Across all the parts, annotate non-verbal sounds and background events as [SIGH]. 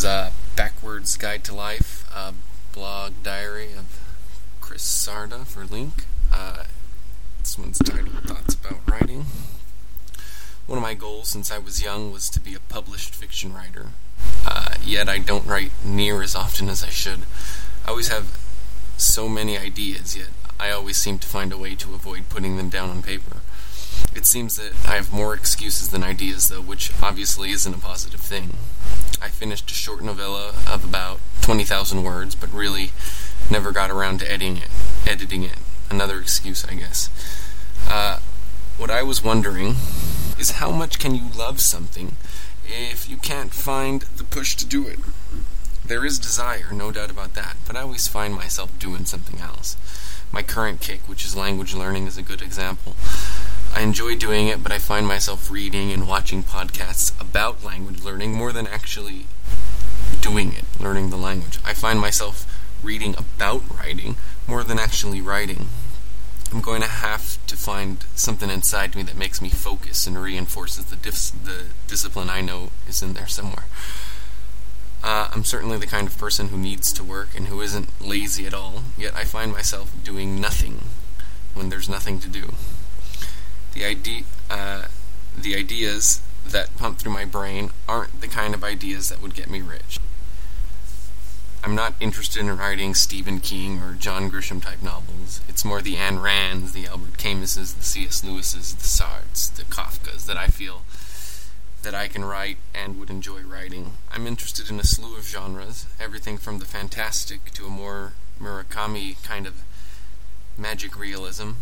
is uh, Backwards Guide to Life, a blog diary of Chris Sarda for Link. Uh, this one's titled Thoughts About Writing. One of my goals since I was young was to be a published fiction writer, uh, yet I don't write near as often as I should. I always have so many ideas, yet I always seem to find a way to avoid putting them down on paper. It seems that I have more excuses than ideas, though, which obviously isn't a positive thing. I finished a short novella of about 20,000 words, but really never got around to editing it. Editing it. Another excuse, I guess. Uh, what I was wondering is how much can you love something if you can't find the push to do it? There is desire, no doubt about that, but I always find myself doing something else. My current kick, which is language learning, is a good example. I enjoy doing it, but I find myself reading and watching podcasts about language learning more than actually doing it, learning the language. I find myself reading about writing more than actually writing. I'm going to have to find something inside me that makes me focus and reinforces the, the discipline I know is in there somewhere. Uh, I'm certainly the kind of person who needs to work and who isn't lazy at all, yet I find myself doing nothing when there's nothing to do the idea, uh, the ideas that pump through my brain aren't the kind of ideas that would get me rich. I'm not interested in writing Stephen King or John Grisham type novels. It's more the Anne Rands, the Albert Camuses, the C.S. Lewis's, the Sartres, the Kafkas that I feel that I can write and would enjoy writing. I'm interested in a slew of genres, everything from the fantastic to a more Murakami kind of magic realism,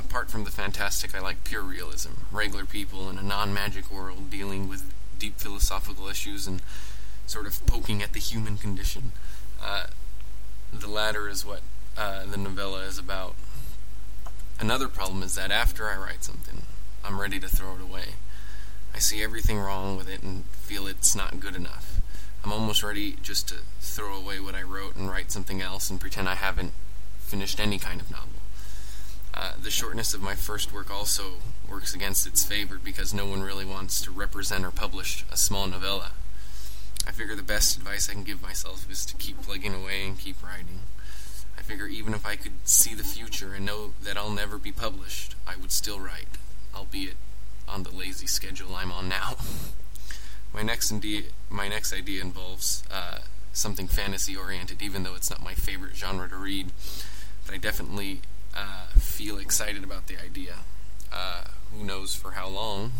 apart from the fantastic, I like pure realism. Regular people in a non magic world dealing with deep philosophical issues and sort of poking at the human condition. Uh, the latter is what uh, the novella is about. Another problem is that after I write something, I'm ready to throw it away. I see everything wrong with it and feel it's not good enough. I'm almost ready just to throw away what I wrote and write something else and pretend I haven't finished any kind of novel. The shortness of my first work also works against its favor because no one really wants to represent or publish a small novella. I figure the best advice I can give myself is to keep plugging away and keep writing. I figure even if I could see the future and know that I'll never be published, I would still write, albeit on the lazy schedule I'm on now. [LAUGHS] my next idea, my next idea involves uh, something fantasy oriented, even though it's not my favorite genre to read. But I definitely uh, feel excited about the idea. Uh, who knows for how long?